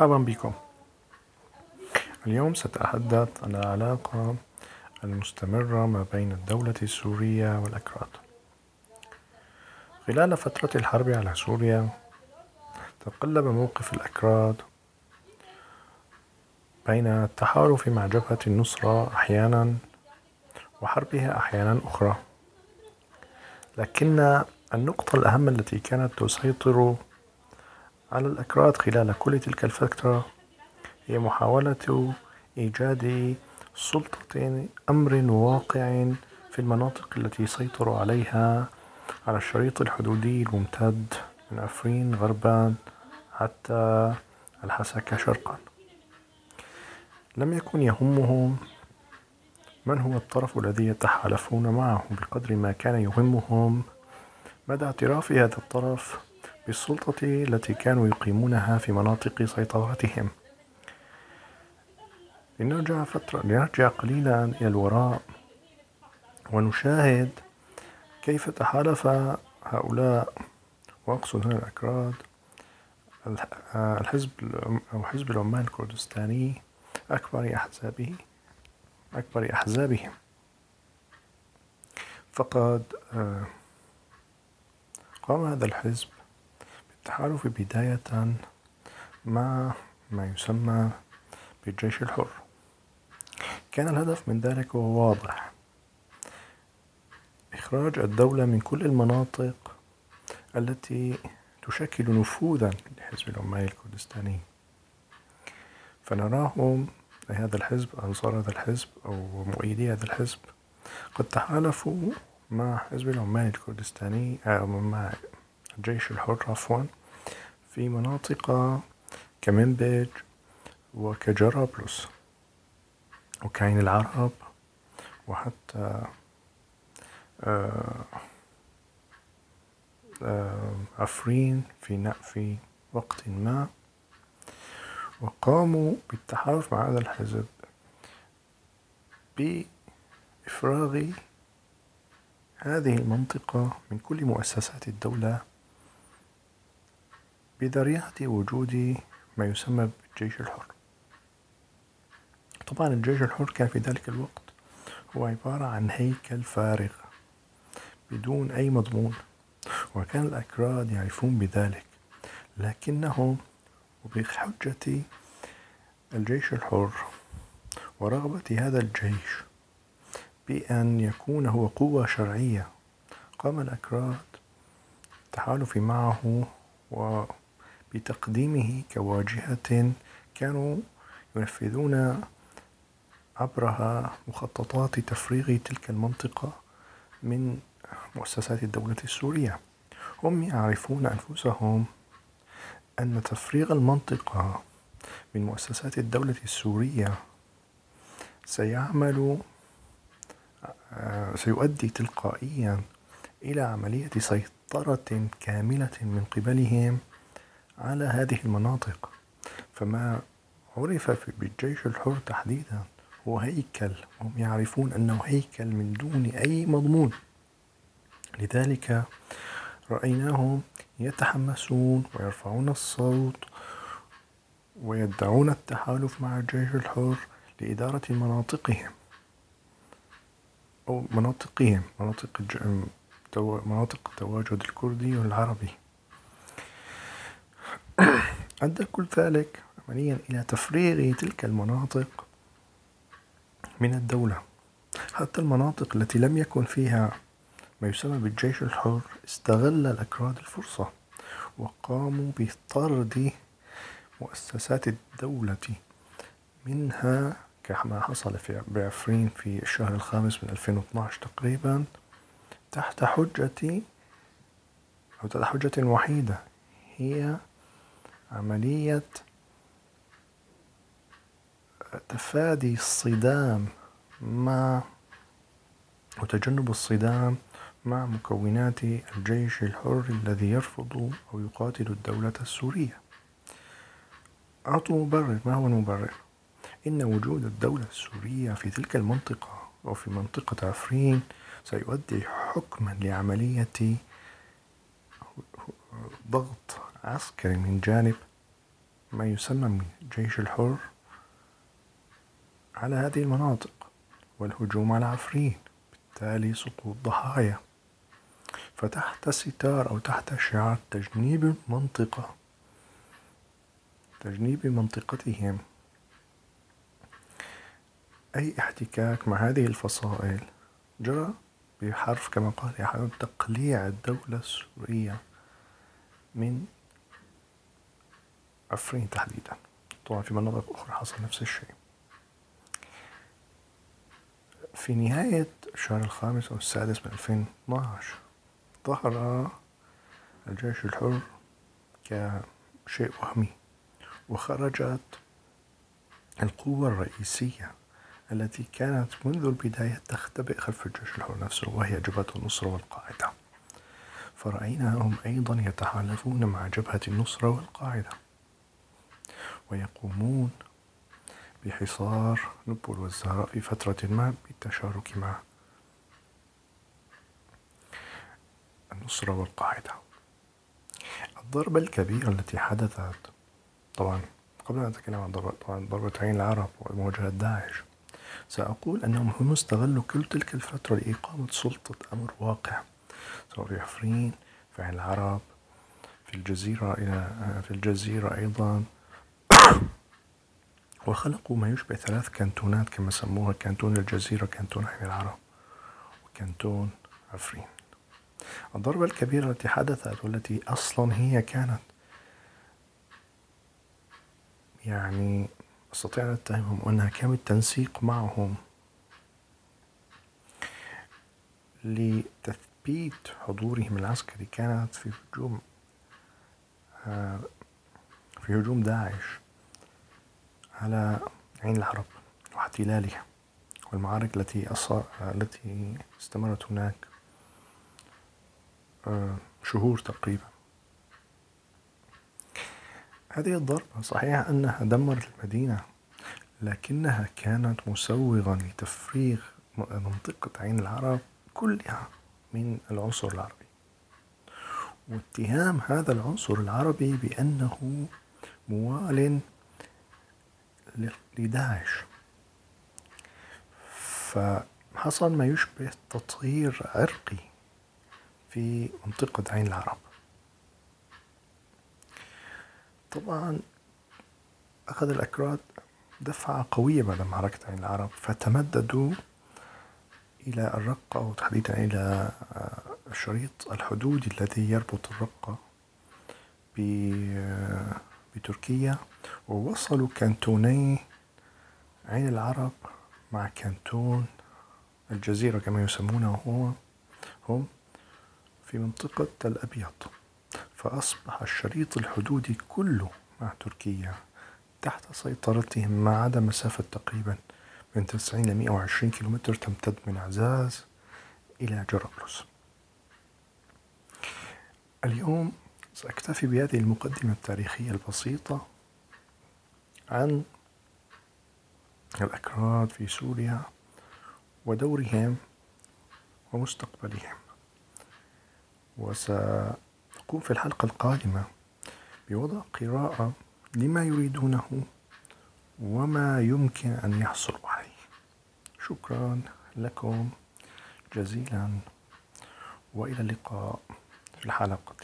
مرحبا بكم. اليوم سأتحدث عن العلاقة المستمرة ما بين الدولة السورية والأكراد. خلال فترة الحرب على سوريا تقلب موقف الأكراد بين التحالف مع جبهة النصرة أحيانا وحربها أحيانا أخرى. لكن النقطة الأهم التي كانت تسيطر على الأكراد خلال كل تلك الفترة هي محاولة إيجاد سلطة أمر واقع في المناطق التي سيطروا عليها على الشريط الحدودي الممتد من عفرين غربا حتى الحسكة شرقا. لم يكن يهمهم من هو الطرف الذي يتحالفون معه بقدر ما كان يهمهم مدى اعتراف هذا الطرف بالسلطة التي كانوا يقيمونها في مناطق سيطرتهم. لنرجع فترة لنرجع قليلا إلى الوراء ونشاهد كيف تحالف هؤلاء وأقصد هنا الأكراد. الحزب أو حزب العمال الكردستاني أكبر أحزابه أكبر أحزابهم. فقد آه، قام هذا الحزب بالتحالف بداية مع ما يسمى بالجيش الحر. كان الهدف من ذلك هو واضح. إخراج الدولة من كل المناطق التي تشكل نفوذا لحزب العمال الكردستاني فنراهم هذا الحزب أنصار هذا الحزب أو مؤيدي هذا الحزب. قد تحالفوا مع حزب العمال الكردستاني أو مع الجيش الحر عفوا في مناطق كمنبج وكجرابلس وكاين العرب وحتى آه، آه، عفرين في في وقت ما. وقاموا بالتحالف مع هذا الحزب بإفراغ هذه المنطقة من كل مؤسسات الدولة بذريعة وجود ما يسمى بالجيش الحر. طبعا الجيش الحر كان في ذلك الوقت هو عبارة عن هيكل فارغ بدون أي مضمون وكان الأكراد يعرفون بذلك لكنهم وبحجة الجيش الحر ورغبة هذا الجيش بأن يكون هو قوة شرعية قام الأكراد التحالف معه وبتقديمه كواجهة كانوا ينفذون عبرها مخططات تفريغ تلك المنطقة من مؤسسات الدولة السورية. هم يعرفون أنفسهم أن تفريغ المنطقة من مؤسسات الدولة السورية سيعمل سيؤدي تلقائيا إلى عملية سيطرة كاملة من قبلهم على هذه المناطق. فما عرف بالجيش الحر تحديدا هو هيكل هم يعرفون أنه هيكل من دون أي مضمون. لذلك رأيناهم يتحمسون ويرفعون الصوت ويدعون التحالف مع الجيش الحر لإدارة مناطقهم. أو مناطقهم مناطق. مناطق التواجد الكردي والعربي. أدى كل ذلك عمليا إلى تفريغ تلك المناطق من الدولة. حتى المناطق التي لم يكن فيها ما يسمى بالجيش الحر استغل الأكراد الفرصة وقاموا بطرد مؤسسات الدولة منها كما حصل في بعفرين في الشهر الخامس من 2012 تقريبا تحت حجة أو تحت حجة وحيدة هي عملية تفادي الصدام مع وتجنب الصدام مع مكونات الجيش الحر الذي يرفض أو يقاتل الدولة السورية أعطوا مبرر ما هو المبرر؟ إن وجود الدولة السورية في تلك المنطقة أو في منطقة عفرين سيؤدي حكما لعملية ضغط عسكري من جانب ما يسمى الجيش الحر على هذه المناطق والهجوم على عفرين بالتالي سقوط ضحايا. فتحت ستار أو تحت شعار تجنيب المنطقة تجنيب منطقتهم. أي احتكاك مع هذه الفصائل؟ جرى بحرف كما قال يحاول تقليع الدولة السورية من عفرين تحديدا. طبعا في مناطق أخرى حصل نفس الشيء. في نهاية الشهر الخامس أو السادس من 2012 ظهر الجيش الحر كشيء وهمي وخرجت القوة الرئيسية التي كانت منذ البداية تختبئ خلف الجيش الحر نفسه وهي جبهة النصرة والقاعدة. فرأيناهم أيضا يتحالفون مع جبهة النصرة والقاعدة. ويقومون بحصار نبل والزهراء في فترة ما بالتشارك مع النصرة والقاعدة. الضربة الكبيرة التي حدثت طبعا قبل أن أتكلم عن ضربة طبعا العرب ومواجهة داعش سأقول أنهم هم استغلوا كل تلك الفترة لإقامة سلطة أمر واقع. سواء في عفرين في عين العرب في الجزيرة إلى في الجزيرة أيضا وخلقوا ما يشبه ثلاث كانتونات كما سموها كانتون الجزيرة كانتون عين العرب وكانتون عفرين. الضربة الكبيرة التي حدثت والتي أصلا هي كانت يعني أستطيع أن أتهمهم أنها كان بالتنسيق معهم لتثبيت حضورهم العسكري. كانت في هجوم آه، في هجوم داعش. على عين العرب واحتلالها والمعارك التي التي استمرت هناك آه، شهور تقريبا. هذه الضربة صحيح أنها دمرت المدينة لكنها كانت مسوغا لتفريغ منطقة عين العرب كلها من العنصر العربي. واتهام هذا العنصر العربي بأنه موال لداعش فحصل ما يشبه تطهير عرقي في منطقة عين العرب. طبعا أخذ الأكراد دفعة قوية بعد معركة عين العرب فتمددوا إلى الرقة وتحديدا إلى الشريط الحدودي الذي يربط الرقة بتركيا ووصلوا كانتوني عين العرب مع كانتون الجزيرة كما يسمونه هو هم في منطقة الأبيض فأصبح الشريط الحدودي كله مع تركيا تحت سيطرتهم ما عدا مسافة تقريبا من 90 ل 120 كيلومتر تمتد من عزاز إلى جرابلس اليوم سأكتفي بهذه المقدمة التاريخية البسيطة عن الأكراد في سوريا ودورهم ومستقبلهم. وسأقوم في الحلقة القادمة بوضع قراءة لما يريدونه وما يمكن أن يحصلوا عليه. شكرا لكم جزيلا وإلى اللقاء في الحلقة